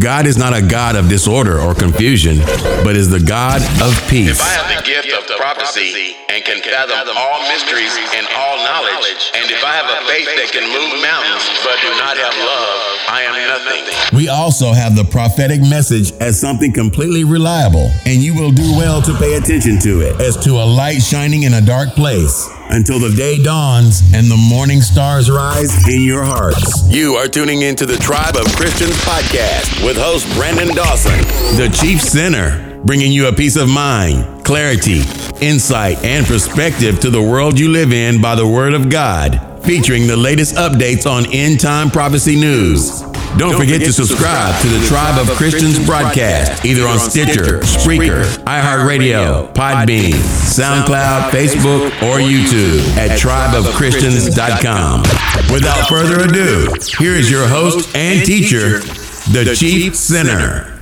God is not a God of disorder or confusion, but is the God of peace. If I have the gift of prophecy and can fathom all mysteries and all knowledge, and if I have a faith that can move mountains but do not have love, I am nothing. We also have the prophetic message as something completely reliable, and you will do well to pay attention to it as to a light shining in a dark place until the day dawns and the morning stars rise in your hearts. You are tuning into the Tribe of Christians podcast with host Brandon Dawson, the chief sinner, bringing you a peace of mind, clarity, insight, and perspective to the world you live in by the word of God, featuring the latest updates on end time prophecy news. Don't, forget, to subscribe to the Tribe of Christians broadcast, either on Stitcher, Spreaker, iHeartRadio, Podbean, SoundCloud, Facebook, or YouTube at tribeofchristians.com. Without further ado, here is your host and teacher, the Chief Sinner.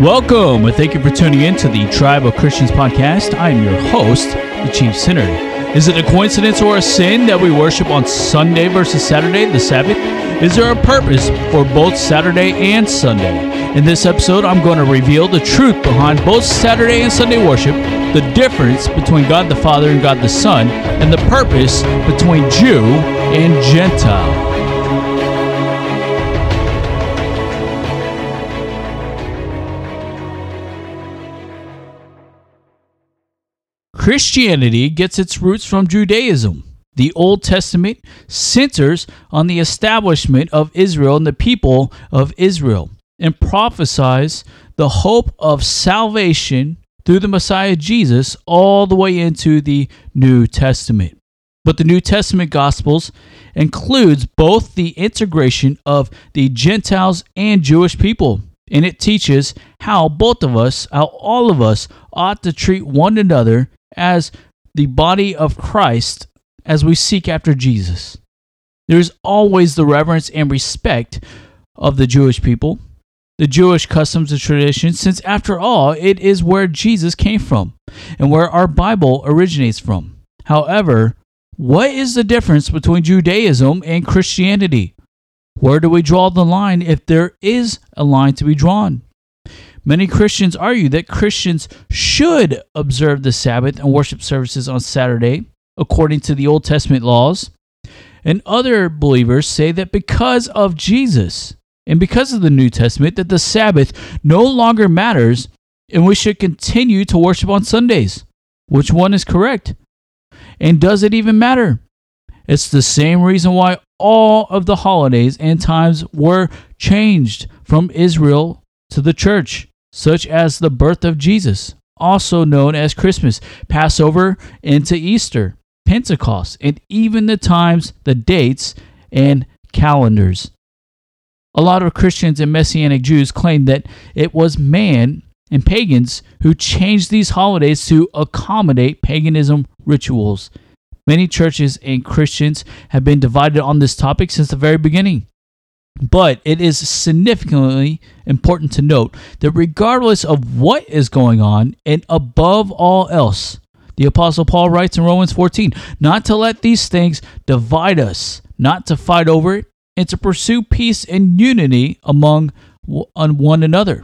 Welcome, and thank you for tuning in to the Tribe of Christians podcast. I am your host, the Chief Sinner. Is it a coincidence or a sin that we worship on Sunday versus Saturday, the Sabbath? Is there a purpose for both Saturday and Sunday? In this episode, I'm going to reveal the truth behind both Saturday and Sunday worship, the difference between God the Father and God the Son, and the purpose between Jew and Gentile. Christianity gets its roots from Judaism. The Old Testament centers on the establishment of Israel and the people of Israel and prophesies the hope of salvation through the Messiah Jesus all the way into the New Testament. But the New Testament Gospels includes both the integration of the Gentiles and Jewish people, and it teaches how both of us, how all of us, ought to treat one another as the body of Christ as we seek after Jesus. There's always the reverence and respect of the Jewish people, the Jewish customs and traditions, since after all, it is where Jesus came from and where our Bible originates from. However, what is the difference between Judaism and Christianity? Where do we draw the line if there is a line to be drawn? Many Christians argue that Christians should observe the Sabbath and worship services on Saturday according to the Old Testament laws. And other believers say that because of Jesus and because of the New Testament that the Sabbath no longer matters and we should continue to worship on Sundays. Which one is correct? And does it even matter? It's the same reason why all of the holidays and times were changed from Israel to the church such as the birth of Jesus, also known as Christmas, Passover into Easter, Pentecost, and even the times, the dates, and calendars. A lot of Christians and Messianic Jews claim that it was man and pagans who changed these holidays to accommodate paganism rituals. Many churches and Christians have been divided on this topic since the very beginning. But it is significantly important to note that regardless of what is going on, and above all else, the Apostle Paul writes in Romans 14 not to let these things divide us, not to fight over it, and to pursue peace and unity among one another.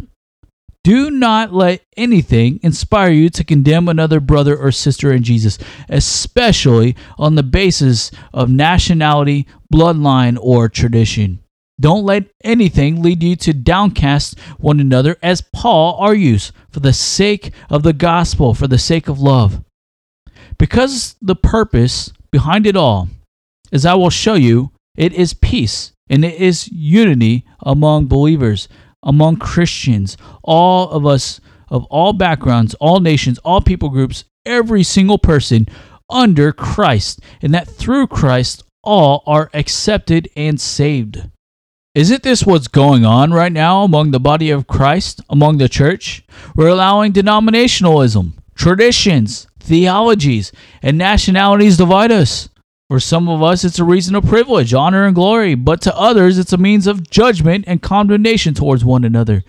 Do not let anything inspire you to condemn another brother or sister in Jesus, especially on the basis of nationality, bloodline, or tradition. Don't let anything lead you to downcast one another, as Paul argues, for the sake of the gospel, for the sake of love. Because the purpose behind it all, as I will show you, it is peace and it is unity among believers, among Christians, all of us of all backgrounds, all nations, all people groups, every single person under Christ, and that through Christ all are accepted and saved. Isn't this what's going on right now among the body of Christ, among the church? We're allowing denominationalism, traditions, theologies, and nationalities divide us. For some of us, it's a reason of privilege, honor, and glory, but to others, it's a means of judgment and condemnation towards one another.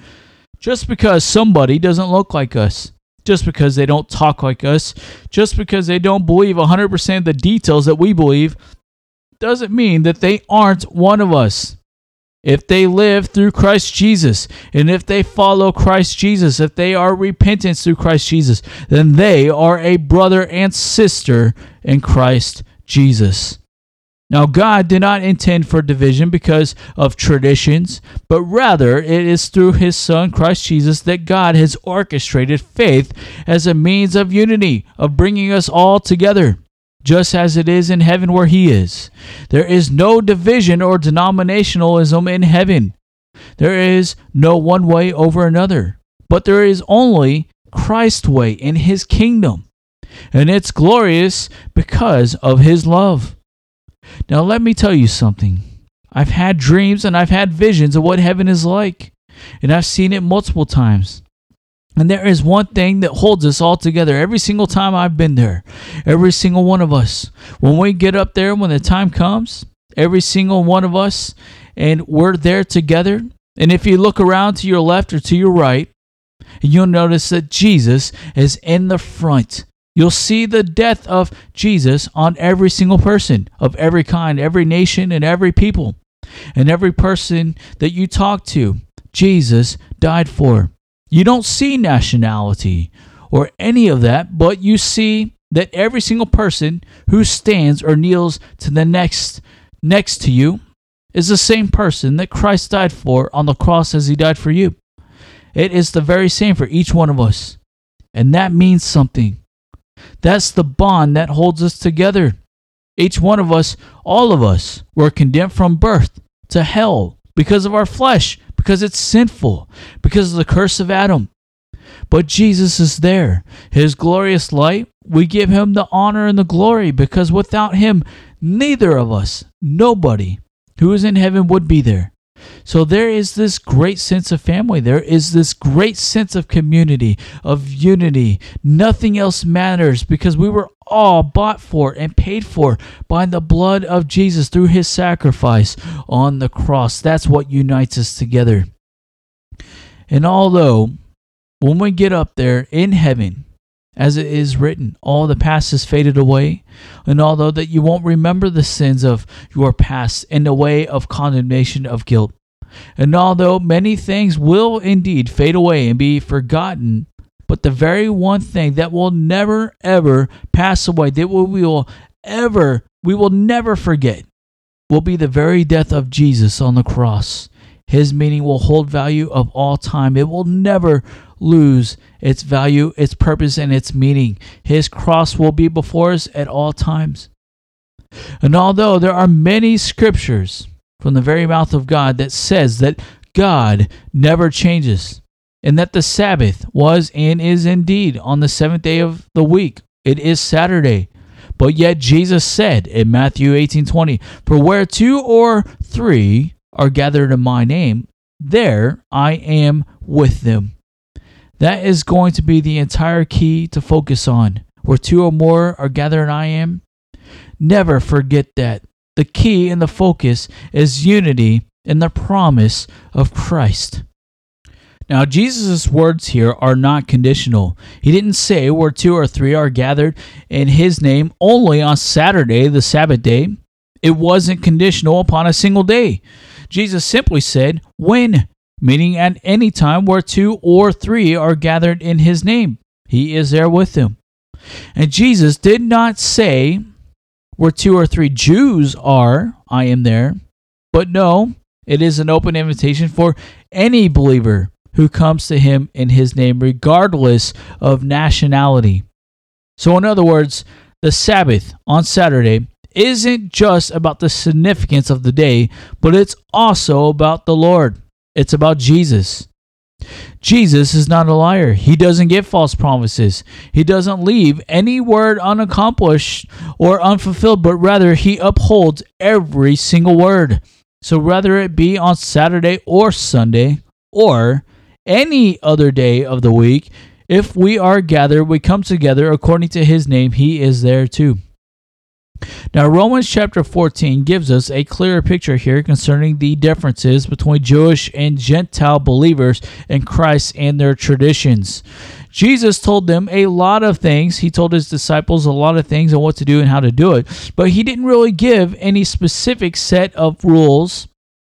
Just because somebody doesn't look like us, just because they don't talk like us, just because they don't believe 100% of the details that we believe, doesn't mean that they aren't one of us. If they live through Christ Jesus, and if they follow Christ Jesus, if they are repentant through Christ Jesus, then they are a brother and sister in Christ Jesus. Now, God did not intend for division because of traditions, but rather it is through His Son, Christ Jesus, that God has orchestrated faith as a means of unity, of bringing us all together, just as it is in heaven where He is. There is no division or denominationalism in heaven. There is no one way over another, but there is only Christ's way in His kingdom, and it's glorious because of His love. Now, let me tell you something. I've had dreams and I've had visions of what heaven is like, and I've seen it multiple times. And there is one thing that holds us all together every single time I've been there. Every single one of us. When we get up there, when the time comes, every single one of us, and we're there together. And if you look around to your left or to your right, you'll notice that Jesus is in the front. You'll see the death of Jesus on every single person of every kind, every nation, and every people. And every person that you talk to, Jesus died for. You don't see nationality or any of that, but you see that every single person who stands or kneels to the next next to you is the same person that Christ died for on the cross as he died for you. It is the very same for each one of us. And that means something. That's the bond that holds us together. Each one of us, all of us, were condemned from birth to hell because of our flesh, because it's sinful, because of the curse of Adam. But Jesus is there. His glorious light, we give him the honor and the glory because without him, neither of us, nobody who is in heaven would be there. So there is this great sense of family. There is this great sense of community, of unity. Nothing else matters because we were all bought for and paid for by the blood of Jesus through his sacrifice on the cross. That's what unites us together. And although when we get up there in heaven, as it is written, all the past has faded away, and although that you won't remember the sins of your past in the way of condemnation of guilt, and although many things will indeed fade away and be forgotten, but the very one thing that will never ever pass away, that we will ever, we will never forget, will be the very death of Jesus on the cross. His meaning will hold value of all time. It will never lose its value, its purpose, and its meaning. His cross will be before us at all times. And although there are many scriptures from the very mouth of God that says that God never changes and that the Sabbath was and is indeed on the seventh day of the week. It is Saturday. But yet Jesus said in Matthew 18:20, "For where two or three are gathered in my name, there I am with them." That is going to be the entire key to focus on. Where two or more are gathered, I am. Never forget that. The key and the focus is unity in the promise of Christ. Now, Jesus' words here are not conditional. He didn't say where two or three are gathered in His name only on Saturday, the Sabbath day. It wasn't conditional upon a single day. Jesus simply said, when meaning at any time where two or three are gathered in his name. He is there with them. And Jesus did not say, where two or three Jews are, I am there. But no, it is an open invitation for any believer who comes to him in his name, regardless of nationality. So, in other words, the Sabbath on Saturday isn't just about the significance of the day, but it's also about the Lord. It's about Jesus. Jesus is not a liar. He doesn't give false promises. He doesn't leave any word unaccomplished or unfulfilled, but rather he upholds every single word. So whether it be on Saturday or Sunday or any other day of the week, if we are gathered, we come together according to his name, he is there too. Now, Romans chapter 14 gives us a clearer picture here concerning the differences between Jewish and Gentile believers in Christ and their traditions. Jesus told them a lot of things. He told his disciples a lot of things on what to do and how to do it, but he didn't really give any specific set of rules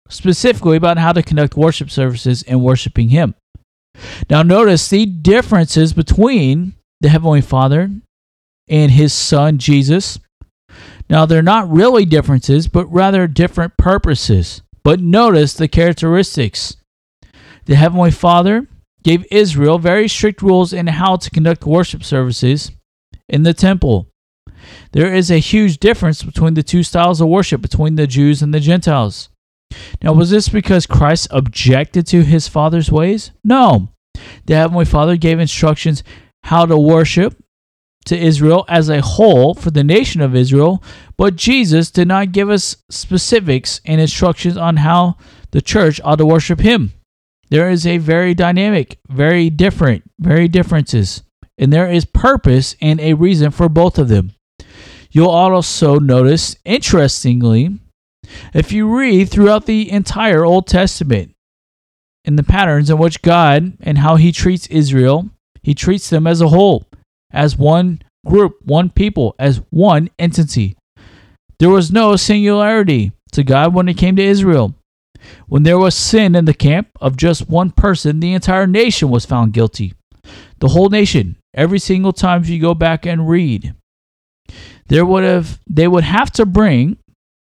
specifically about how to conduct worship services and worshiping him. Now, notice the differences between the Heavenly Father and his Son, Jesus. Now, they're not really differences, but rather different purposes. But notice the characteristics. The Heavenly Father gave Israel very strict rules in how to conduct worship services in the temple. There is a huge difference between the two styles of worship between the Jews and the Gentiles. Now, was this because Christ objected to his Father's ways? No. The Heavenly Father gave instructions how to worship to Israel as a whole for the nation of Israel, but Jesus did not give us specifics and instructions on how the church ought to worship him. There is a very dynamic, very different, very differences, and there is purpose and a reason for both of them. You'll also notice, interestingly, if you read throughout the entire Old Testament, in the patterns in which God and how He treats Israel, He treats them as a whole, as one group, one people, as one entity. There was no singularity to God when it came to Israel. When there was sin in the camp of just one person, the entire nation was found guilty. The whole nation, every single time you go back and read, there would have they would have to bring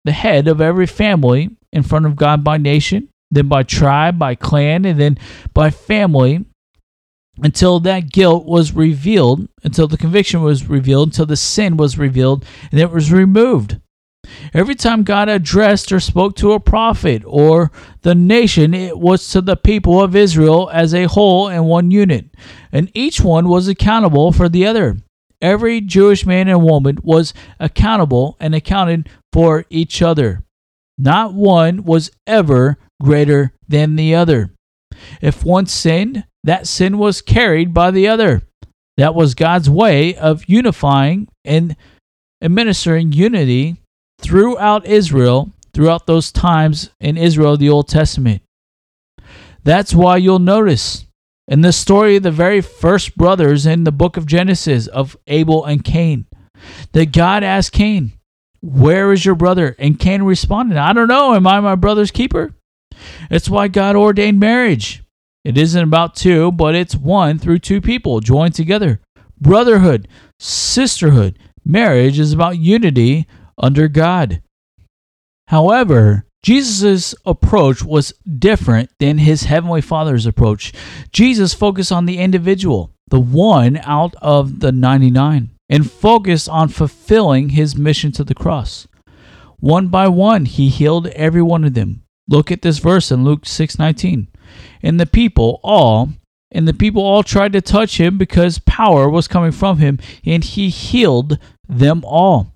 the head of every family in front of God by nation, then by tribe, by clan, and then by family until that guilt was revealed, until the conviction was revealed, until the sin was revealed, and it was removed. Every time God addressed or spoke to a prophet or the nation, it was to the people of Israel as a whole and one unit, and each one was accountable for the other. Every Jewish man and woman was accountable and accounted for each other. Not one was ever greater than the other. If one sinned, that sin was carried by the other. That was God's way of unifying and administering unity throughout Israel, throughout those times in Israel, the Old Testament. That's why you'll notice in the story of the very first brothers in the book of Genesis of Abel and Cain that God asked Cain, Where is your brother? And Cain responded, I don't know. Am I my brother's keeper? It's why God ordained marriage. It isn't about two, but it's one through two people joined together. Brotherhood, sisterhood, marriage is about unity under God. However, Jesus' approach was different than his heavenly Father's approach. Jesus focused on the individual, the one out of the 99, and focused on fulfilling his mission to the cross. One by one, he healed every one of them. Look at this verse in Luke 6:19. And the people all and the people all tried to touch him because power was coming from him, and he healed them all.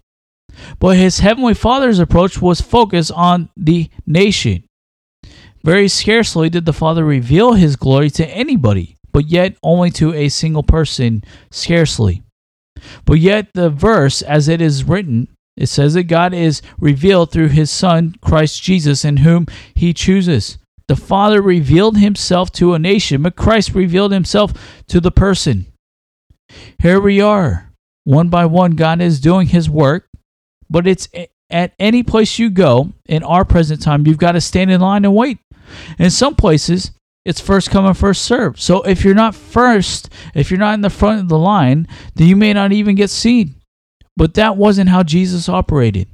But his heavenly Father's approach was focused on the nation. Very scarcely did the Father reveal his glory to anybody, but yet only to a single person, scarcely. But yet, the verse, as it is written, it says that God is revealed through his Son, Christ Jesus, in whom he chooses. The Father revealed himself to a nation, but Christ revealed himself to the person. Here we are. One by one, God is doing his work, but it's at any place you go in our present time, you've got to stand in line and wait. In some places, it's first come and first serve. So if you're not first, if you're not in the front of the line, then you may not even get seen. But that wasn't how Jesus operated.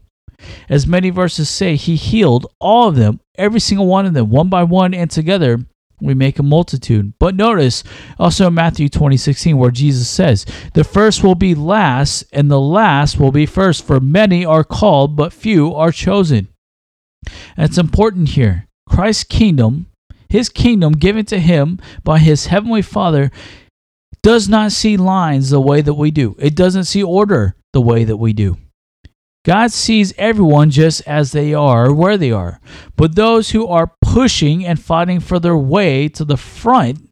As many verses say, he healed all of them, every single one of them, one by one, and together we make a multitude. But notice also in Matthew 20, 16, where Jesus says, The first will be last, and the last will be first, for many are called, but few are chosen. And it's important here. Christ's kingdom, his kingdom given to him by his heavenly Father, does not see lines the way that we do. It doesn't see order the way that we do. God sees everyone just as they are, where they are. But those who are pushing and fighting for their way to the front,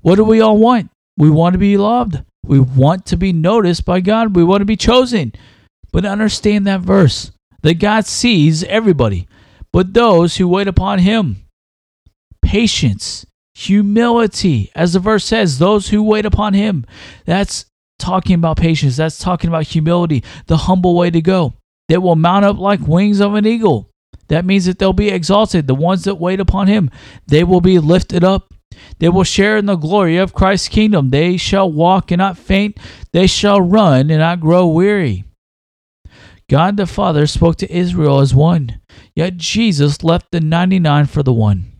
what do we all want? We want to be loved. We want to be noticed by God. We want to be chosen. But understand that verse that God sees everybody, but those who wait upon him. Patience, humility, as the verse says, those who wait upon him. That's talking about patience. That's talking about humility, the humble way to go. They will mount up like wings of an eagle. That means that they'll be exalted. The ones that wait upon him, they will be lifted up. They will share in the glory of Christ's kingdom. They shall walk and not faint. They shall run and not grow weary. God the Father spoke to Israel as one, yet Jesus left the 99 for the one.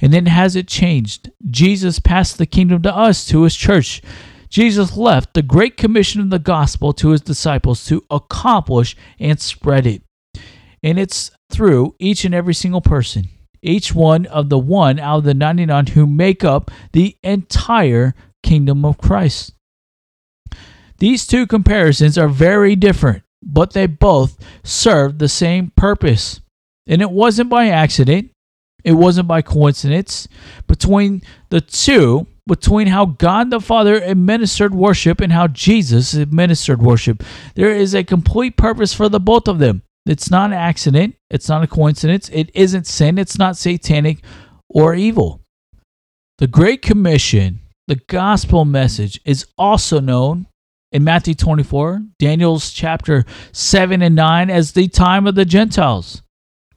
And then has it changed? Jesus passed the kingdom to us, to his church. Jesus left the great commission of the gospel to his disciples to accomplish and spread it. And it's through each and every single person, each one of the one out of the 99 who make up the entire kingdom of Christ. These two comparisons are very different, but they both serve the same purpose. And it wasn't by accident, it wasn't by coincidence. Between the two, between how God the Father administered worship and how Jesus administered worship, there is a complete purpose for the both of them. It's not an accident. It's not a coincidence. It isn't sin. It's not satanic or evil. The Great Commission, the gospel message, is also known in Matthew 24, Daniel's chapter 7 and 9, as the time of the Gentiles.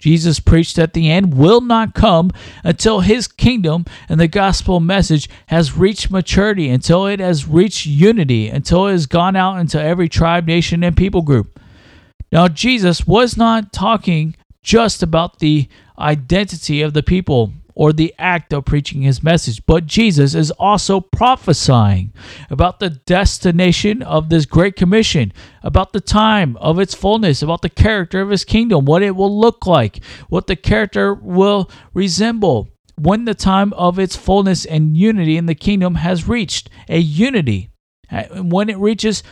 Jesus preached at the end will not come until his kingdom and the gospel message has reached maturity, until it has reached unity, until it has gone out into every tribe, nation, and people group. Now, Jesus was not talking just about the identity of the people or the act of preaching his message, but Jesus is also prophesying about the destination of this great commission, about the time of its fullness, about the character of his kingdom, what it will look like, what the character will resemble when the time of its fullness and unity in the kingdom has reached a unity, uh, when it reaches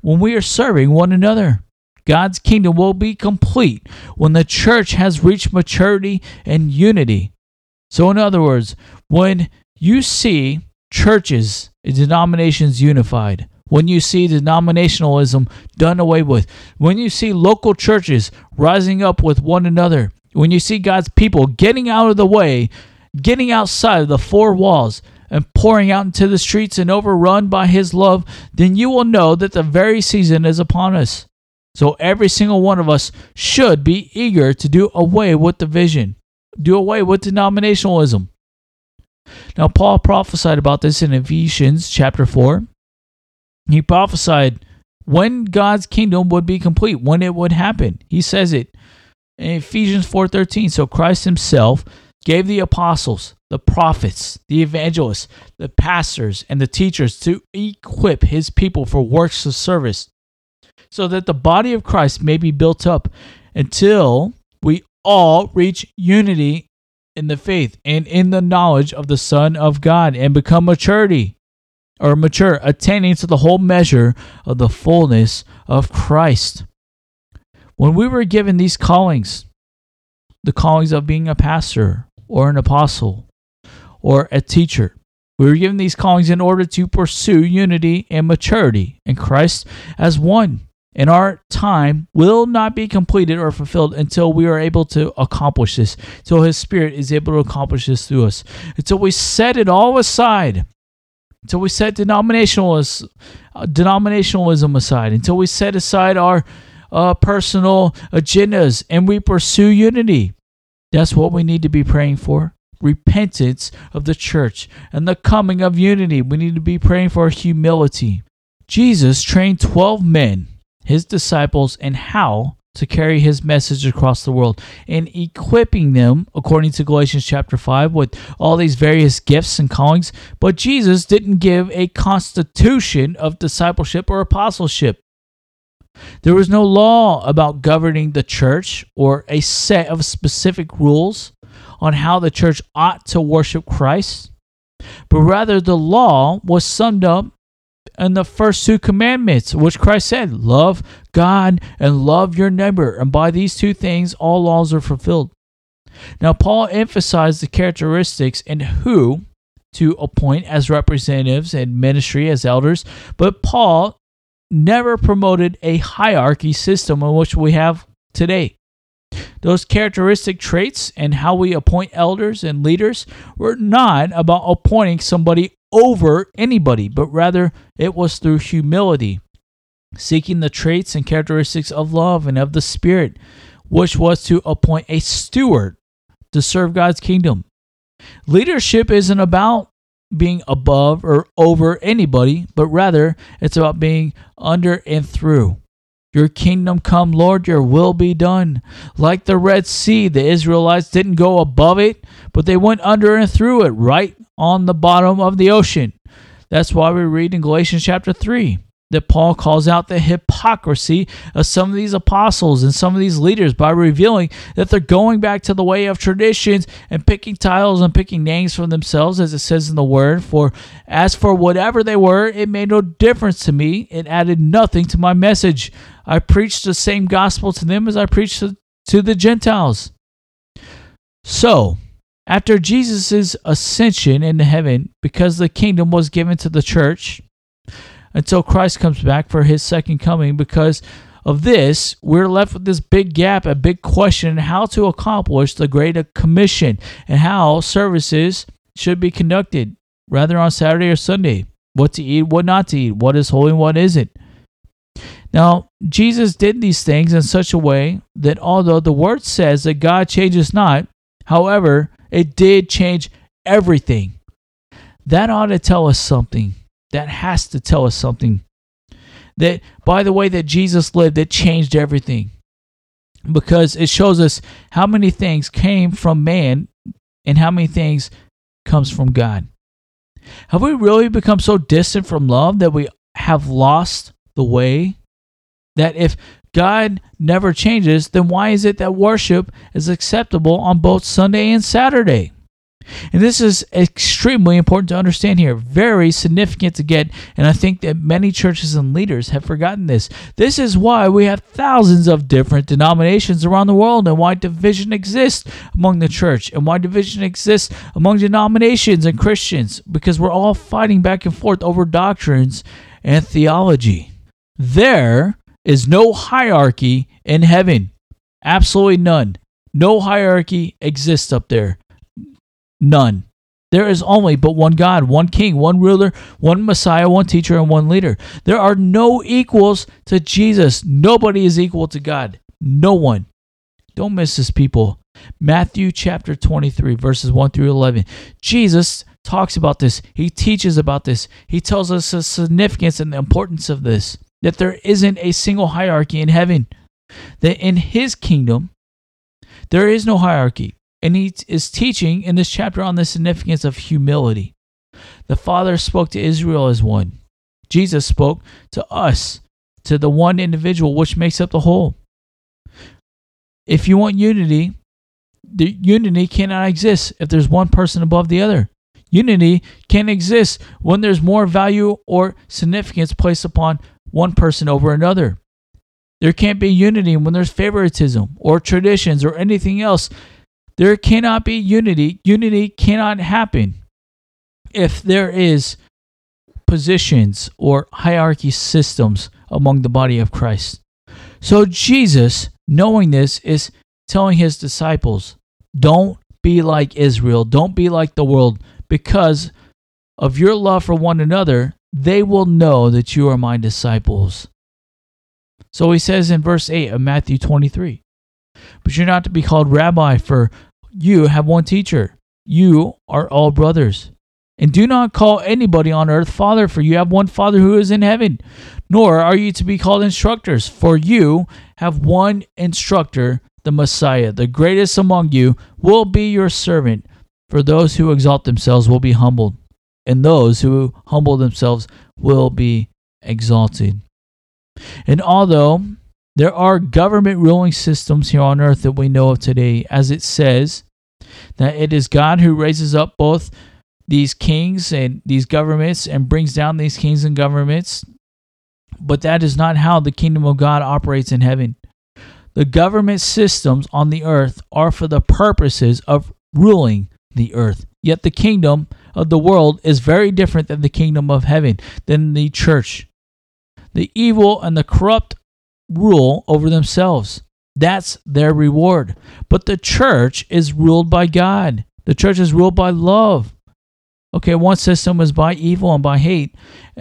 when we are serving one another. God's kingdom will be complete when the church has reached maturity and unity. So, in other words, when you see churches, and denominations unified, when you see denominationalism done away with, when you see local churches rising up with one another, when you see God's people getting out of the way, getting outside of the four walls, and pouring out into the streets and overrun by His love, then you will know that the very season is upon us. So every single one of us should be eager to do away with division, do away with denominationalism. Now, Paul prophesied about this in Ephesians chapter 4. He prophesied when God's kingdom would be complete, when it would happen. He says it in Ephesians 4:13. So Christ himself gave the apostles, the prophets, the evangelists, the pastors, and the teachers to equip his people for works of service so that the body of Christ may be built up until we all reach unity in the faith and in the knowledge of the Son of God and become maturity or mature, attaining to the whole measure of the fullness of Christ. When we were given these callings, the callings of being a pastor or an apostle or a teacher, we were given these callings in order to pursue unity and maturity in Christ as one and our time will not be completed or fulfilled until we are able to accomplish this, until His Spirit is able to accomplish this through us, until we set it all aside, until we set denominationalism, uh, denominationalism aside, until we set aside our uh, personal agendas and we pursue unity. That's what we need to be praying for. Repentance of the church and the coming of unity. We need to be praying for humility. Jesus trained 12 men his disciples and how to carry his message across the world and equipping them according to Galatians chapter 5 with all these various gifts and callings. But Jesus didn't give a constitution of discipleship or apostleship. There was no law about governing the church or a set of specific rules on how the church ought to worship Christ but rather the law was summed up and the first two commandments, which Christ said, love God and love your neighbor. And by these two things, all laws are fulfilled. Now, Paul emphasized the characteristics and who to appoint as representatives and ministry as elders, but Paul never promoted a hierarchy system in which we have today. Those characteristic traits and how we appoint elders and leaders were not about appointing somebody over anybody, but rather it was through humility, seeking the traits and characteristics of love and of the Spirit, which was to appoint a steward to serve God's kingdom. Leadership isn't about being above or over anybody, but rather it's about being under and through. Your kingdom come, Lord, your will be done. Like the Red Sea, the Israelites didn't go above it, but they went under and through it, right on the bottom of the ocean. That's why we read in Galatians chapter 3 that Paul calls out the hypocrisy of some of these apostles and some of these leaders by revealing that they're going back to the way of traditions and picking titles and picking names for themselves, as it says in the word. For as for whatever they were, it made no difference to me. It added nothing to my message. I preached the same gospel to them as I preached to, to the Gentiles. So, after Jesus' ascension into heaven, because the kingdom was given to the church, until Christ comes back for his second coming. Because of this, we're left with this big gap, a big question how to accomplish the Great Commission and how services should be conducted, rather on Saturday or Sunday. What to eat, what not to eat, what is holy, what isn't. Now, Jesus did these things in such a way that although the word says that God changes not, however, it did change everything. That ought to tell us something that has to tell us something. That by the way that Jesus lived, it changed everything. Because it shows us how many things came from man and how many things comes from God. Have we really become so distant from love that we have lost the way? That if God never changes, then why is it that worship is acceptable on both Sunday and Saturday? And this is extremely important to understand here, very significant to get. And I think that many churches and leaders have forgotten this. This is why we have thousands of different denominations around the world and why division exists among the church and why division exists among denominations and Christians because we're all fighting back and forth over doctrines and theology. There is no hierarchy in heaven. Absolutely none. No hierarchy exists up there. None. There is only but one God, one king, one ruler, one Messiah, one teacher, and one leader. There are no equals to Jesus. Nobody is equal to God. No one. Don't miss this, people. Matthew chapter 23, verses 1 through 11. Jesus talks about this. He teaches about this. He tells us the significance and the importance of this that there isn't a single hierarchy in heaven, that in his kingdom, there is no hierarchy. And he is teaching in this chapter on the significance of humility. The Father spoke to Israel as one. Jesus spoke to us, to the one individual which makes up the whole. If you want unity, the unity cannot exist if there's one person above the other. Unity can exist when there's more value or significance placed upon one person over another. There can't be unity when there's favoritism or traditions or anything else there cannot be unity. Unity cannot happen if there is positions or hierarchy systems among the body of Christ. So Jesus, knowing this, is telling his disciples, don't be like Israel, don't be like the world, because of your love for one another, they will know that you are my disciples. So he says in verse 8 of Matthew 23 But you're not to be called rabbi, for you have one teacher. You are all brothers. And do not call anybody on earth Father, for you have one Father who is in heaven. Nor are you to be called instructors, for you have one instructor, the Messiah. The greatest among you will be your servant. For those who exalt themselves will be humbled, and those who humble themselves will be exalted. And although there are government ruling systems here on earth that we know of today, as it says that it is God who raises up both these kings and these governments and brings down these kings and governments. But that is not how the kingdom of God operates in heaven. The government systems on the earth are for the purposes of ruling the earth. Yet the kingdom of the world is very different than the kingdom of heaven, than the church. The evil and the corrupt rule over themselves. That's their reward. But the church is ruled by God. The church is ruled by love. Okay, one system is by evil and by hate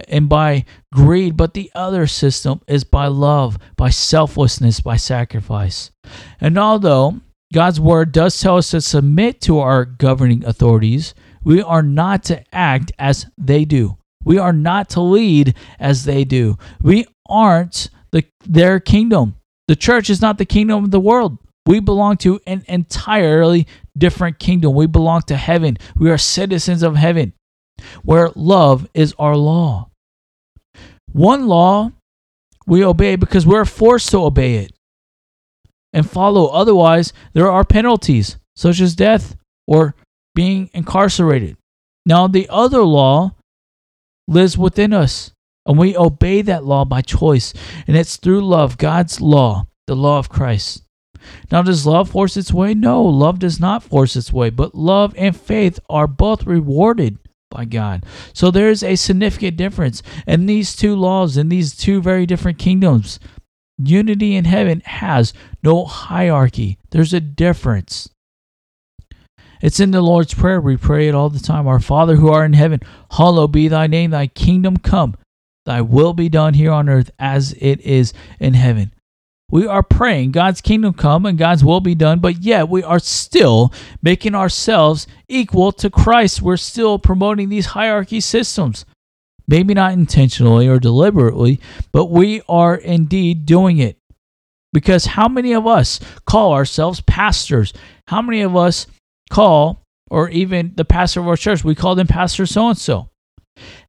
and by greed, but the other system is by love, by selflessness, by sacrifice. And although God's word does tell us to submit to our governing authorities, we are not to act as they do. We are not to lead as they do. We aren't the, their kingdom. The church is not the kingdom of the world. We belong to an entirely different kingdom. We belong to heaven. We are citizens of heaven, where love is our law. One law we obey because we're forced to obey it and follow. Otherwise, there are penalties, such as death or being incarcerated. Now, the other law lives within us, and we obey that law by choice. And it's through love, God's law, the law of Christ. Now, does love force its way? No, love does not force its way, but love and faith are both rewarded by God. So there is a significant difference. in these two laws, in these two very different kingdoms, unity in heaven has no hierarchy, there's a difference. It's in the Lord's Prayer. We pray it all the time. Our Father who art in heaven, hallowed be thy name, thy kingdom come, thy will be done here on earth as it is in heaven. We are praying God's kingdom come and God's will be done, but yet we are still making ourselves equal to Christ. We're still promoting these hierarchy systems. Maybe not intentionally or deliberately, but we are indeed doing it. Because how many of us call ourselves pastors? How many of us call, or even the pastor of our church, we call them Pastor so and so?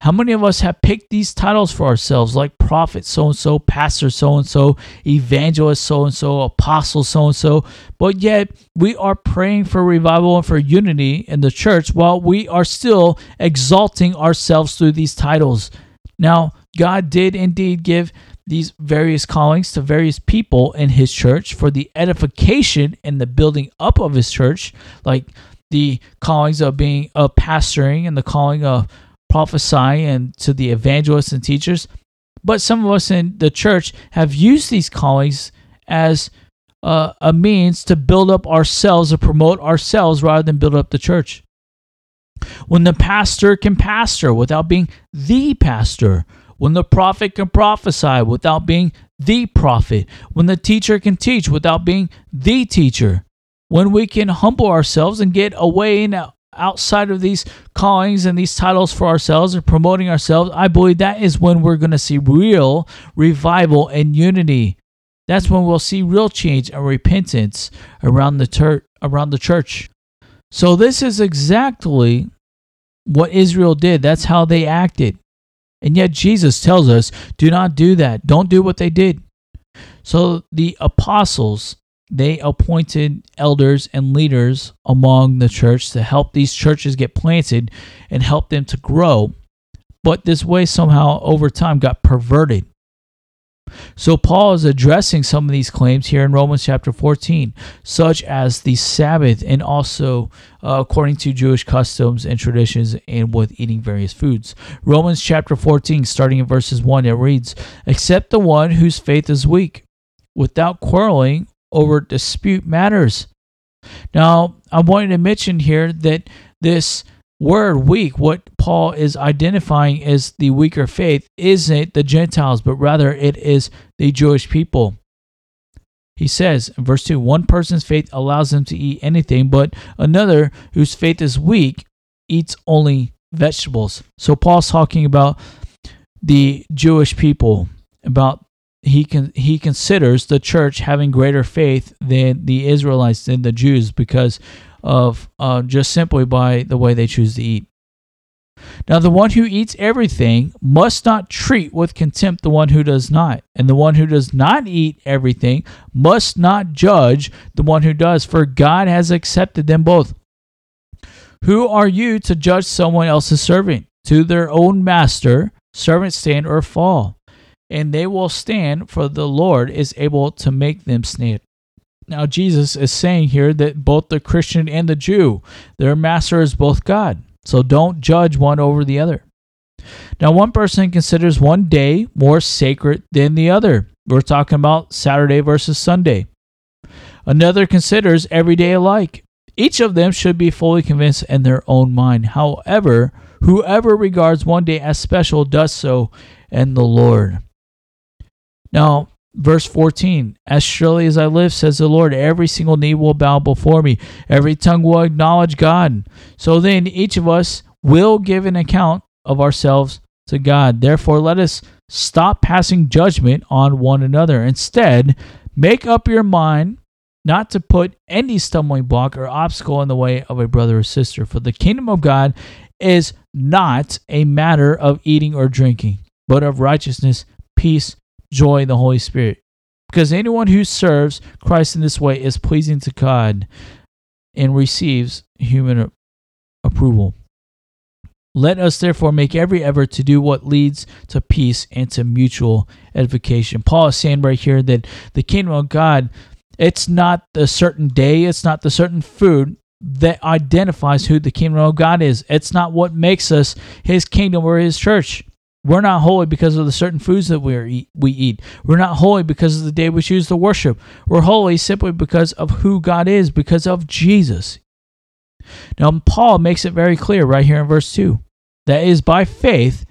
How many of us have picked these titles for ourselves, like prophet so and so, pastor so and so, evangelist so and so, apostle so and so, but yet we are praying for revival and for unity in the church while we are still exalting ourselves through these titles? Now, God did indeed give these various callings to various people in his church for the edification and the building up of his church, like the callings of being a pastoring and the calling of prophesying and to the evangelists and teachers. But some of us in the church have used these callings as uh, a means to build up ourselves or promote ourselves rather than build up the church. When the pastor can pastor without being the pastor, when the prophet can prophesy without being the prophet, when the teacher can teach without being the teacher, when we can humble ourselves and get away and outside of these callings and these titles for ourselves and promoting ourselves, I believe that is when we're going to see real revival and unity. That's when we'll see real change and repentance around the ter- around the church. So this is exactly what Israel did. That's how they acted. And yet Jesus tells us, do not do that. Don't do what they did. So the apostles they appointed elders and leaders among the church to help these churches get planted and help them to grow. But this way somehow over time got perverted. So Paul is addressing some of these claims here in Romans chapter 14, such as the Sabbath and also uh, according to Jewish customs and traditions and with eating various foods. Romans chapter 14, starting in verses 1, it reads, Except the one whose faith is weak, without quarreling over dispute matters. Now, I'm wanting to mention here that this word weak, what Paul is identifying as the weaker faith, isn't the Gentiles, but rather it is the Jewish people. He says in verse 2 one person's faith allows them to eat anything, but another whose faith is weak eats only vegetables. So Paul's talking about the Jewish people, about he can he considers the church having greater faith than the Israelites than the Jews because of uh, just simply by the way they choose to eat. Now, the one who eats everything must not treat with contempt the one who does not, and the one who does not eat everything must not judge the one who does, for God has accepted them both. Who are you to judge someone else's servant? To their own master, servants stand or fall and they will stand, for the Lord is able to make them stand. Now, Jesus is saying here that both the Christian and the Jew, their master is both God. So don't judge one over the other. Now, one person considers one day more sacred than the other. We're talking about Saturday versus Sunday. Another considers every day alike. Each of them should be fully convinced in their own mind. However, whoever regards one day as special does so in the Lord. Now, verse 14 As surely as I live, says the Lord, every single knee will bow before me, every tongue will acknowledge God. So then, each of us will give an account of ourselves to God. Therefore, let us stop passing judgment on one another. Instead, make up your mind not to put any stumbling block or obstacle in the way of a brother or sister. For the kingdom of God is not a matter of eating or drinking, but of righteousness, peace, joy in the Holy Spirit. Because anyone who serves Christ in this way is pleasing to God and receives human approval. Let us therefore make every effort to do what leads to peace and to mutual edification. Paul is saying right here that the kingdom of God, it's not the certain day, it's not the certain food that identifies who the kingdom of God is. It's not what makes us his kingdom or his church. We're not holy because of the certain foods that we eat, we eat. We're not holy because of the day we choose to worship. We're holy simply because of who God is, because of Jesus. Now, Paul makes it very clear right here in verse 2 that is by faith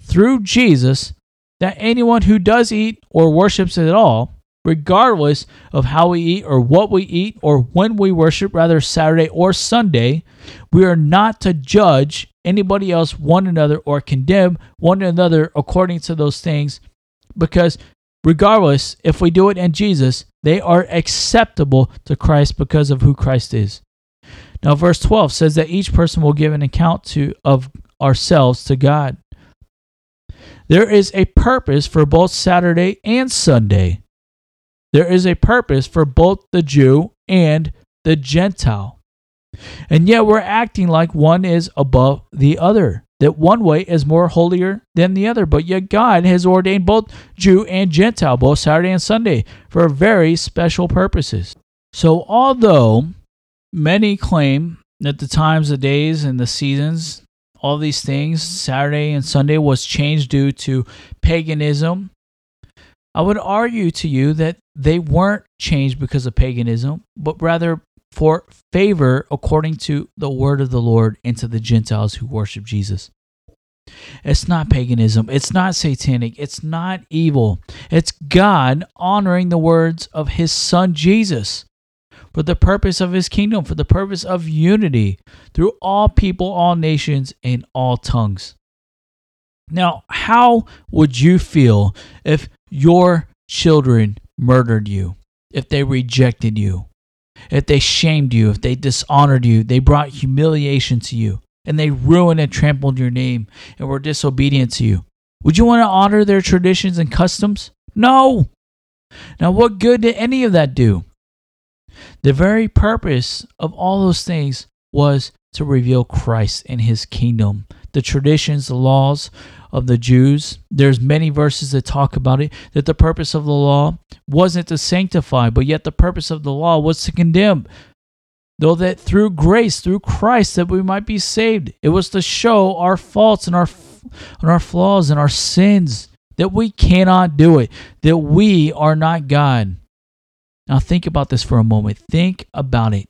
through Jesus that anyone who does eat or worships at all, regardless of how we eat or what we eat or when we worship, rather Saturday or Sunday, we are not to judge anybody else, one another, or condemn one another according to those things, because regardless, if we do it in Jesus, they are acceptable to Christ because of who Christ is. Now, verse 12 says that each person will give an account to of ourselves to God. There is a purpose for both Saturday and Sunday. There is a purpose for both the Jew and the Gentile. And yet we're acting like one is above the other, that one way is more holier than the other. But yet God has ordained both Jew and Gentile, both Saturday and Sunday, for very special purposes. So although many claim that the times, the days, and the seasons all these things, Saturday and Sunday, was changed due to paganism. I would argue to you that they weren't changed because of paganism, but rather for favor according to the word of the Lord into the Gentiles who worship Jesus. It's not paganism. It's not satanic. It's not evil. It's God honoring the words of his son Jesus for the purpose of his kingdom, for the purpose of unity through all people, all nations, and all tongues. Now, how would you feel if your children murdered you, if they rejected you, if they shamed you, if they dishonored you, they brought humiliation to you, and they ruined and trampled your name and were disobedient to you? Would you want to honor their traditions and customs? No. Now, what good did any of that do? The very purpose of all those things was to reveal Christ and his kingdom. The traditions, the laws of the Jews, there's many verses that talk about it that the purpose of the law wasn't to sanctify, but yet the purpose of the law was to condemn. Though that through grace, through Christ, that we might be saved. It was to show our faults and our and our flaws and our sins that we cannot do it, that we are not God. Now, think about this for a moment. Think about it.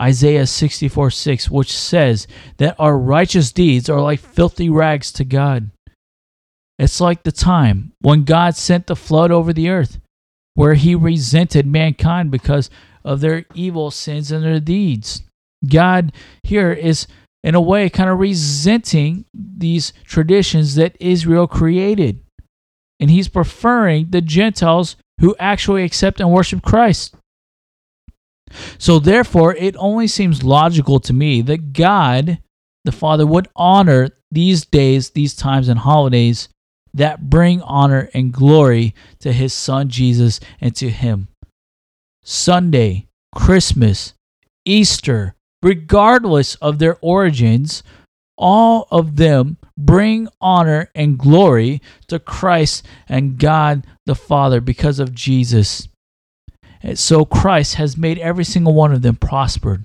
Isaiah 64 6, which says that our righteous deeds are like filthy rags to God. It's like the time when God sent the flood over the earth, where he resented mankind because of their evil sins and their deeds. God here is, in a way, kind of resenting these traditions that Israel created. And he's preferring the Gentiles who actually accept and worship Christ. So, therefore, it only seems logical to me that God, the Father, would honor these days, these times, and holidays that bring honor and glory to His Son Jesus and to Him. Sunday, Christmas, Easter, regardless of their origins, all of them bring honor and glory to Christ and God the Father because of Jesus. So Christ has made every single one of them prospered.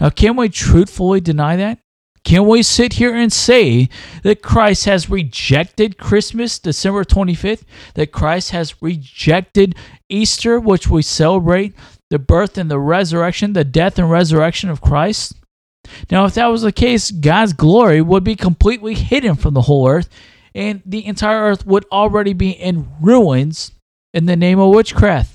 Now, can we truthfully deny that? Can we sit here and say that Christ has rejected Christmas, December 25th? That Christ has rejected Easter, which we celebrate the birth and the resurrection, the death and resurrection of Christ? Now, if that was the case, God's glory would be completely hidden from the whole earth, and the entire earth would already be in ruins in the name of witchcraft.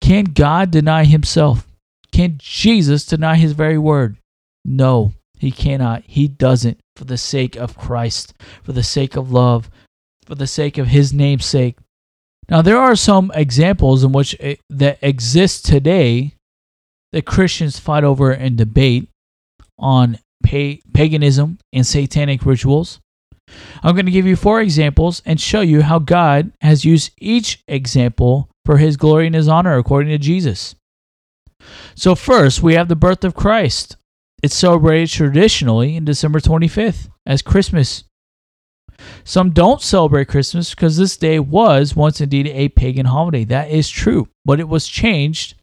Can God deny himself? Can Jesus deny his very word? No, he cannot. He doesn't for the sake of Christ, for the sake of love, for the sake of his name's sake. Now, there are some examples in which it, that exist today that Christians fight over and debate on pa- paganism and satanic rituals. I'm going to give you four examples and show you how God has used each example for his glory and his honor, according to Jesus. So, first, we have the birth of Christ. It's celebrated traditionally in December 25th as Christmas. Some don't celebrate Christmas because this day was once indeed a pagan holiday. That is true, but it was changed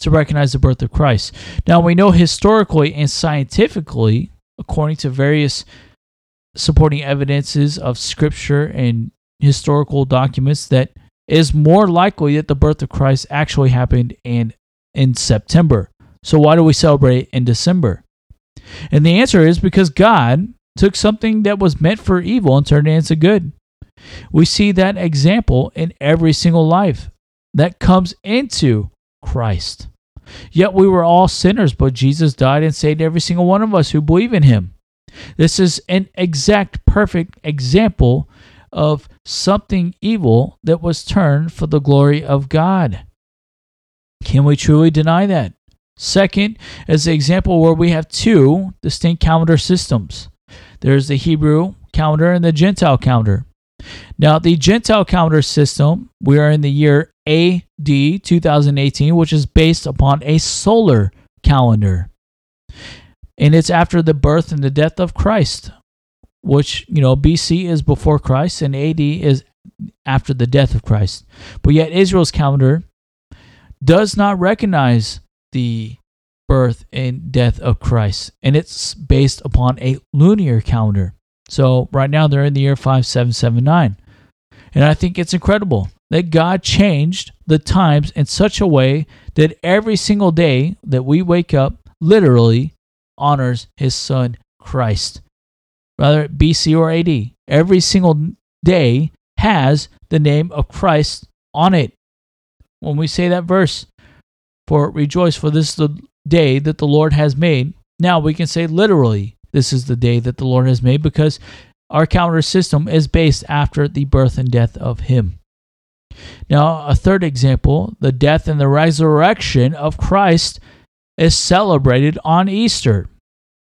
to recognize the birth of Christ. Now, we know historically and scientifically, according to various supporting evidences of scripture and historical documents, that is more likely that the birth of Christ actually happened in, in September. So, why do we celebrate in December? And the answer is because God took something that was meant for evil and turned it into good. We see that example in every single life that comes into Christ. Yet we were all sinners, but Jesus died and saved every single one of us who believe in him. This is an exact, perfect example of something evil that was turned for the glory of God. Can we truly deny that? Second is the example where we have two distinct calendar systems. There's the Hebrew calendar and the Gentile calendar. Now, the Gentile calendar system, we are in the year AD 2018, which is based upon a solar calendar. And it's after the birth and the death of Christ, which, you know, BC is before Christ and AD is after the death of Christ. But yet, Israel's calendar does not recognize the birth and death of Christ, and it's based upon a lunar calendar. So right now they're in the year 5779. And I think it's incredible that God changed the times in such a way that every single day that we wake up literally honors his son Christ. Whether BC or AD, every single day has the name of Christ on it. When we say that verse, for rejoice, for this is the day that the Lord has made. Now we can say literally, this is the day that the Lord has made because our calendar system is based after the birth and death of Him. Now, a third example the death and the resurrection of Christ is celebrated on Easter,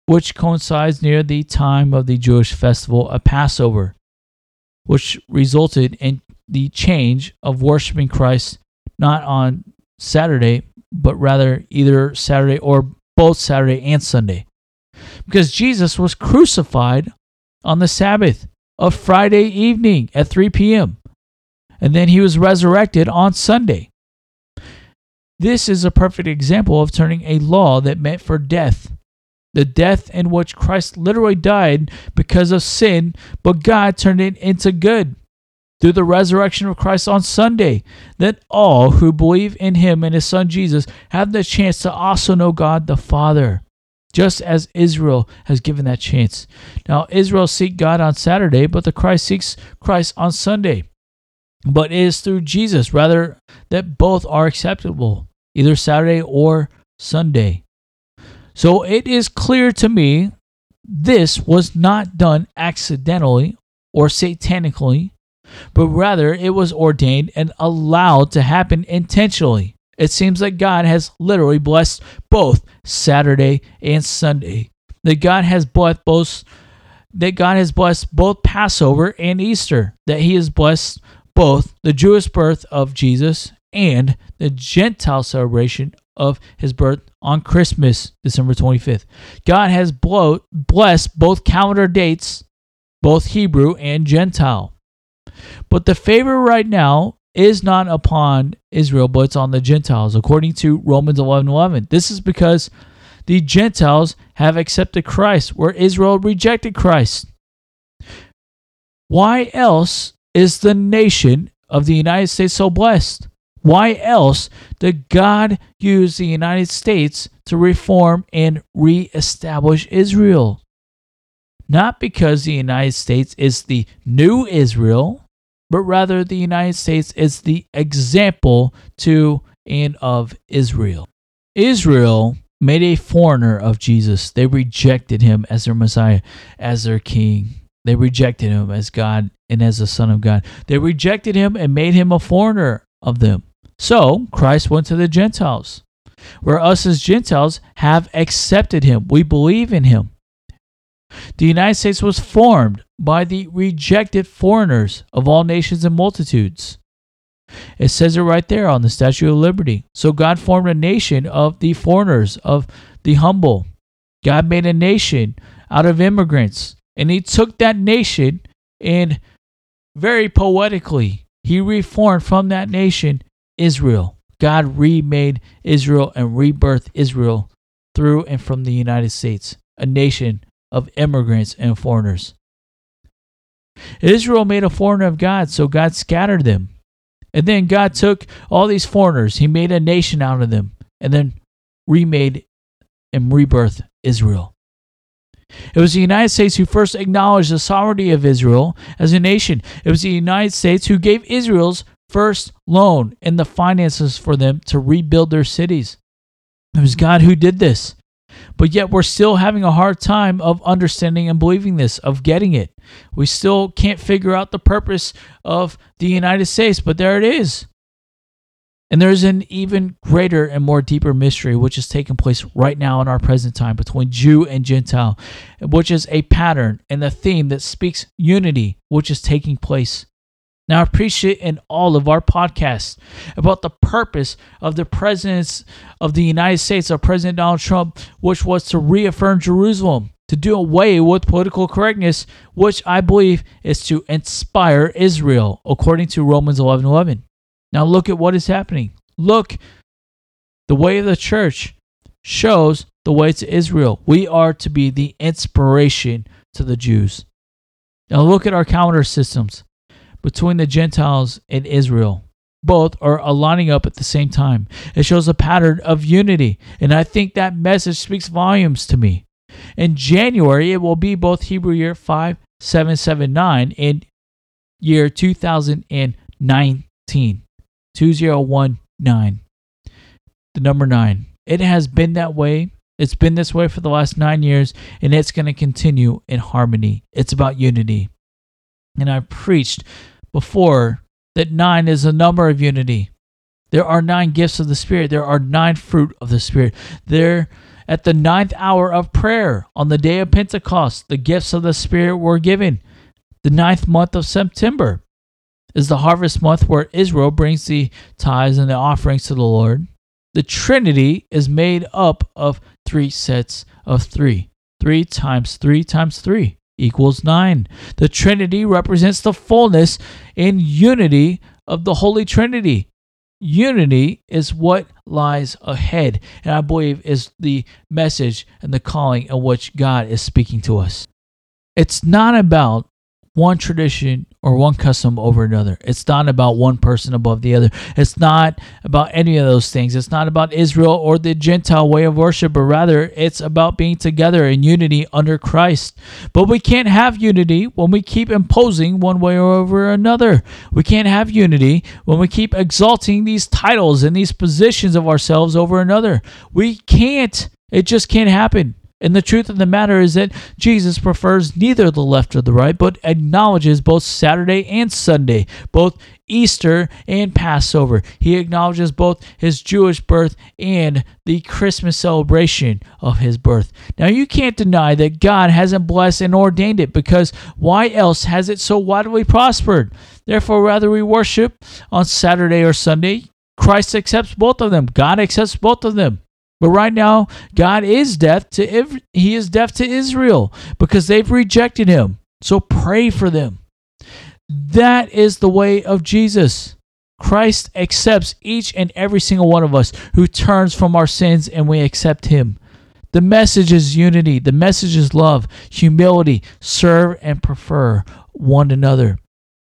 which coincides near the time of the Jewish festival of Passover, which resulted in the change of worshiping Christ not on Saturday, but rather either Saturday or both Saturday and Sunday. Because Jesus was crucified on the Sabbath of Friday evening at 3 p.m. And then he was resurrected on Sunday. This is a perfect example of turning a law that meant for death, the death in which Christ literally died because of sin, but God turned it into good through the resurrection of Christ on Sunday, that all who believe in him and his son Jesus have the chance to also know God the Father, just as Israel has given that chance. Now, Israel seek God on Saturday, but the Christ seeks Christ on Sunday. But it is through Jesus, rather, that both are acceptable, either Saturday or Sunday. So it is clear to me this was not done accidentally or satanically but rather it was ordained and allowed to happen intentionally. It seems that God has literally blessed both Saturday and Sunday. That God has blessed both that God has blessed both Passover and Easter. That he has blessed both the Jewish birth of Jesus and the Gentile celebration of his birth on Christmas, December 25th. God has blow, blessed both calendar dates, both Hebrew and Gentile. But the favor right now is not upon Israel, but it's on the Gentiles, according to Romans 11 11. This is because the Gentiles have accepted Christ, where Israel rejected Christ. Why else is the nation of the United States so blessed? Why else did God use the United States to reform and reestablish Israel? Not because the United States is the new Israel, but rather the United States is the example to and of Israel. Israel made a foreigner of Jesus. They rejected him as their Messiah, as their king. They rejected him as God and as the Son of God. They rejected him and made him a foreigner of them. So Christ went to the Gentiles, where us as Gentiles have accepted him. We believe in him. The United States was formed by the rejected foreigners of all nations and multitudes. It says it right there on the Statue of Liberty. So God formed a nation of the foreigners, of the humble. God made a nation out of immigrants. And he took that nation and very poetically, he reformed from that nation Israel. God remade Israel and rebirthed Israel through and from the United States, a nation of immigrants and foreigners. Israel made a foreigner of God, so God scattered them. And then God took all these foreigners, He made a nation out of them, and then remade and rebirthed Israel. It was the United States who first acknowledged the sovereignty of Israel as a nation. It was the United States who gave Israel's first loan and the finances for them to rebuild their cities. It was God who did this. But yet we're still having a hard time of understanding and believing this, of getting it. We still can't figure out the purpose of the United States, but there it is. And there's an even greater and more deeper mystery which is taking place right now in our present time between Jew and Gentile, which is a pattern and a theme that speaks unity, which is taking place. Now, I appreciate in all of our podcasts about the purpose of the presidents of the United States, of President Donald Trump, which was to reaffirm Jerusalem, to do away with political correctness, which I believe is to inspire Israel, according to Romans 11 11. Now, look at what is happening. Look, the way of the church shows the way to Israel. We are to be the inspiration to the Jews. Now, look at our calendar systems between the Gentiles and Israel. Both are aligning up at the same time. It shows a pattern of unity, and I think that message speaks volumes to me. In January, it will be both Hebrew year 5779 and year 2019. 2019. The number 9. It has been that way. It's been this way for the last nine years, and it's going to continue in harmony. It's about unity. And I've preached before that nine is a number of unity. There are nine gifts of the Spirit. There are nine fruit of the Spirit. There, at the ninth hour of prayer on the day of Pentecost, the gifts of the Spirit were given. The ninth month of September is the harvest month where Israel brings the tithes and the offerings to the Lord. The Trinity is made up of three sets of three. Three times three times three equals 9. The Trinity represents the fullness and unity of the Holy Trinity. Unity is what lies ahead, and I believe is the message and the calling in which God is speaking to us. It's not about one tradition or one custom over another. It's not about one person above the other. It's not about any of those things. It's not about Israel or the Gentile way of worship, but rather it's about being together in unity under Christ. But we can't have unity when we keep imposing one way over another. We can't have unity when we keep exalting these titles and these positions of ourselves over another. We can't. It just can't happen. And the truth of the matter is that Jesus prefers neither the left or the right, but acknowledges both Saturday and Sunday, both Easter and Passover. He acknowledges both his Jewish birth and the Christmas celebration of his birth. Now, you can't deny that God hasn't blessed and ordained it because why else has it so widely prospered? Therefore, whether we worship on Saturday or Sunday, Christ accepts both of them. God accepts both of them. But right now, God is deaf to he is deaf to Israel because they've rejected him. So pray for them. That is the way of Jesus. Christ accepts each and every single one of us who turns from our sins and we accept him. The message is unity. The message is love, humility, serve and prefer one another.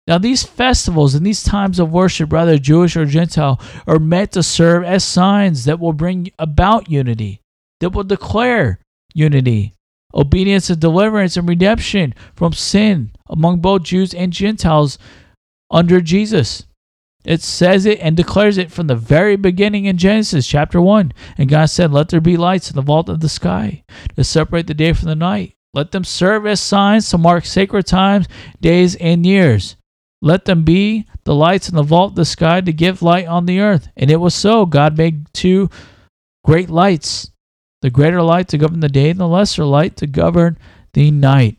Now, these festivals and these times of worship, whether Jewish or Gentile, are meant to serve as signs that will bring about unity, that will declare unity, obedience and deliverance and redemption from sin among both Jews and Gentiles under Jesus. It says it and declares it from the very beginning in Genesis chapter 1. And God said, Let there be lights in the vault of the sky to separate the day from the night. Let them serve as signs to mark sacred times, days, and years. Let them be the lights in the vault of the sky to give light on the earth. And it was so. God made two great lights the greater light to govern the day, and the lesser light to govern the night.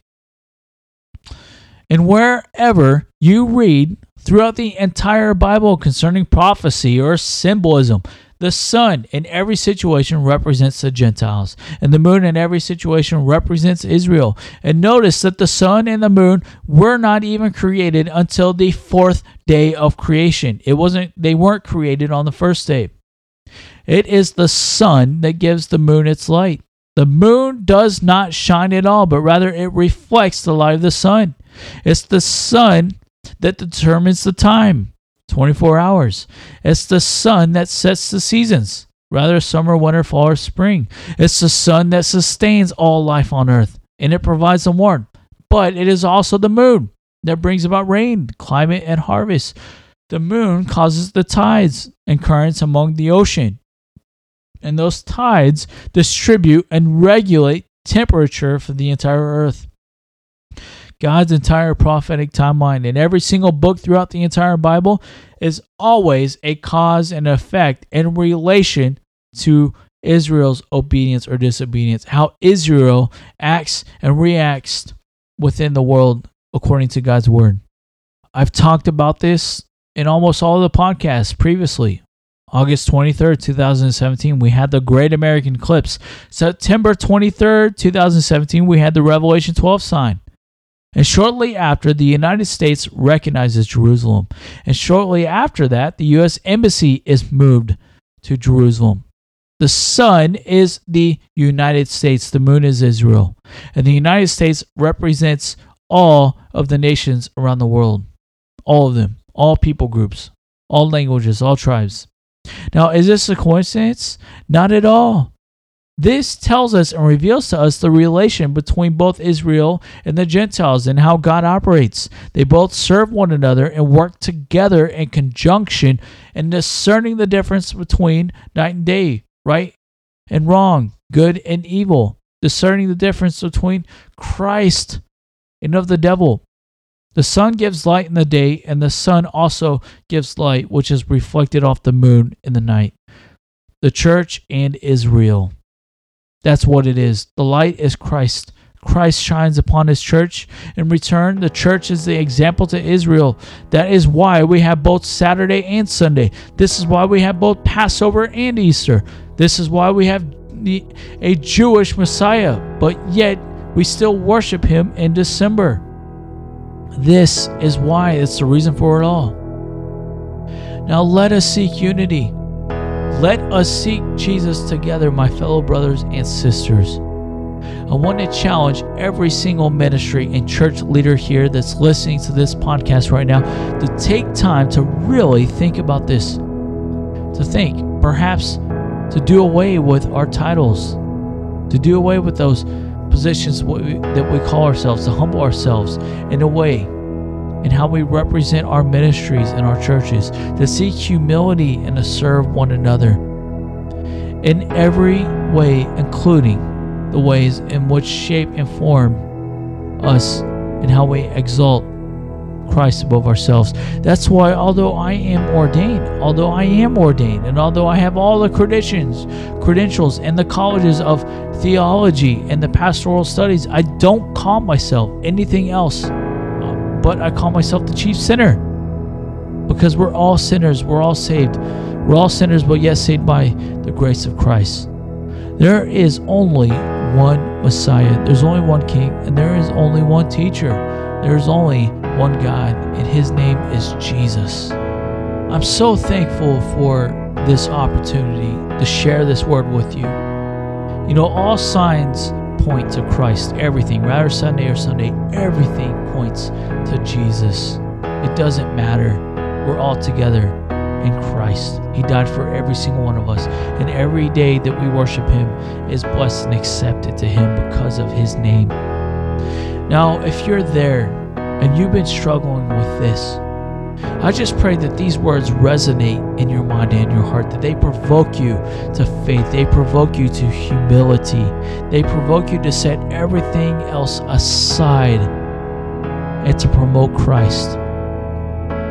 And wherever you read throughout the entire Bible concerning prophecy or symbolism, the sun in every situation represents the Gentiles, and the moon in every situation represents Israel. And notice that the sun and the moon were not even created until the fourth day of creation. It wasn't they weren't created on the first day. It is the sun that gives the moon its light. The moon does not shine at all, but rather it reflects the light of the sun. It's the sun that determines the time. 24 hours. It's the sun that sets the seasons, rather summer, winter, fall, or spring. It's the sun that sustains all life on earth, and it provides the warmth. But it is also the moon that brings about rain, climate, and harvest. The moon causes the tides and currents among the ocean. And those tides distribute and regulate temperature for the entire earth. God's entire prophetic timeline in every single book throughout the entire Bible is always a cause and effect in relation to Israel's obedience or disobedience, how Israel acts and reacts within the world according to God's word. I've talked about this in almost all the podcasts previously. August 23rd, 2017, we had the Great American Eclipse. September 23rd, 2017, we had the Revelation 12 sign. And shortly after, the United States recognizes Jerusalem. And shortly after that, the U.S. Embassy is moved to Jerusalem. The sun is the United States, the moon is Israel. And the United States represents all of the nations around the world. All of them, all people groups, all languages, all tribes. Now, is this a coincidence? Not at all. This tells us and reveals to us the relation between both Israel and the Gentiles and how God operates. They both serve one another and work together in conjunction in discerning the difference between night and day, right and wrong, good and evil, discerning the difference between Christ and of the devil. The sun gives light in the day, and the sun also gives light, which is reflected off the moon in the night. The church and Israel. That's what it is. The light is Christ. Christ shines upon his church. In return, the church is the example to Israel. That is why we have both Saturday and Sunday. This is why we have both Passover and Easter. This is why we have a Jewish Messiah, but yet we still worship him in December. This is why it's the reason for it all. Now let us seek unity. Let us seek Jesus together, my fellow brothers and sisters. I want to challenge every single ministry and church leader here that's listening to this podcast right now to take time to really think about this. To think, perhaps, to do away with our titles, to do away with those positions that we call ourselves, to humble ourselves in a way in how we represent our ministries and our churches, to seek humility and to serve one another in every way, including the ways in which shape and form us and how we exalt Christ above ourselves. That's why, although I am ordained, although I am ordained, and although I have all the credentials, credentials and the colleges of theology and the pastoral studies, I don't call myself anything else but I call myself the chief sinner because we're all sinners. We're all saved. We're all sinners, but yet saved by the grace of Christ. There is only one Messiah, there's only one King, and there is only one teacher. There's only one God, and his name is Jesus. I'm so thankful for this opportunity to share this word with you. You know, all signs point to Christ. Everything, rather Sunday or Sunday, everything points to Jesus. It doesn't matter. We're all together in Christ. He died for every single one of us. And every day that we worship Him is blessed and accepted to Him because of His name. Now, if you're there and you've been struggling with this, I just pray that these words resonate in your mind and your heart, that they provoke you to faith, they provoke you to humility, they provoke you to set everything else aside and to promote Christ.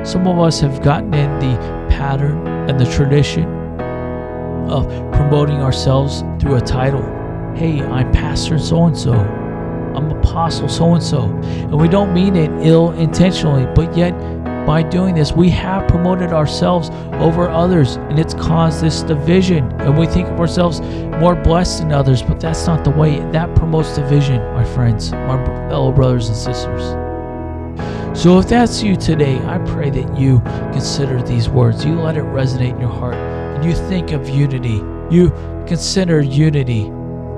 Some of us have gotten in the pattern and the tradition of promoting ourselves through a title. Hey, I'm Pastor so and so. I'm Apostle so and so. And we don't mean it ill intentionally, but yet by doing this, we have promoted ourselves over others, and it's caused this division. And we think of ourselves more blessed than others, but that's not the way. That promotes division, my friends, my fellow brothers and sisters. So if that's you today, I pray that you consider these words. You let it resonate in your heart, and you think of unity. You consider unity.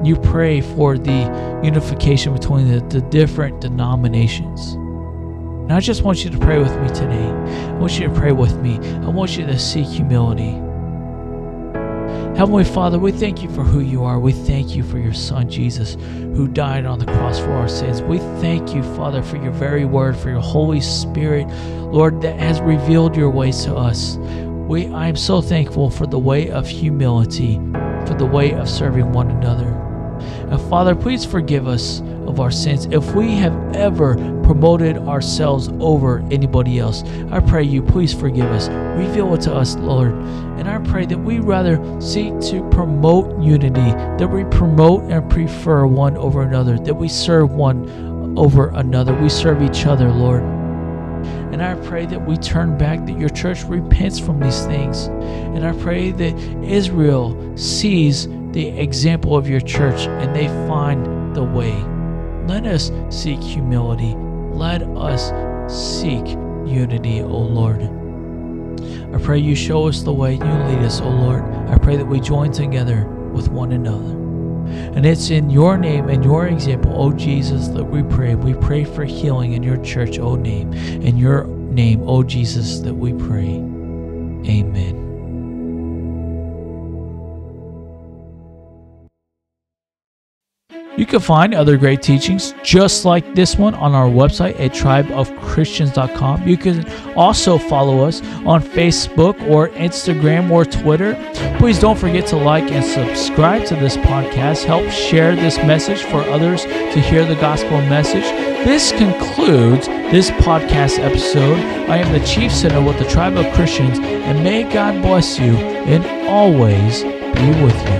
You pray for the unification between the, the different denominations. And I just want you to pray with me today. I want you to pray with me. I want you to seek humility. Heavenly Father, we thank you for who you are. We thank you for your Son, Jesus, who died on the cross for our sins. We thank you, Father, for your very word, for your Holy Spirit, Lord, that has revealed your ways to us. We, I am so thankful for the way of humility, for the way of serving one another. And Father, please forgive us of our sins if we have ever promoted ourselves over anybody else. I pray you, please forgive us. Reveal it to us, Lord. And I pray that we rather seek to promote unity, that we promote and prefer one over another, that we serve one over another. We serve each other, Lord. And I pray that we turn back, that your church repents from these things. And I pray that Israel sees the example of your church and they find the way. Let us seek humility. Let us seek unity, O Lord. I pray you show us the way, you lead us, O Lord. I pray that we join together with one another. And it's in your name and your example, O Jesus, that we pray. We pray for healing in your church, O name. In your name, O Jesus, that we pray. Amen. You can find other great teachings just like this one on our website at tribeofchristians.com. You can also follow us on Facebook or Instagram or Twitter. Please don't forget to like and subscribe to this podcast. Help share this message for others to hear the gospel message. This concludes this podcast episode. I am the Chief Sinner with the Tribe of Christians, and may God bless you and always be with you.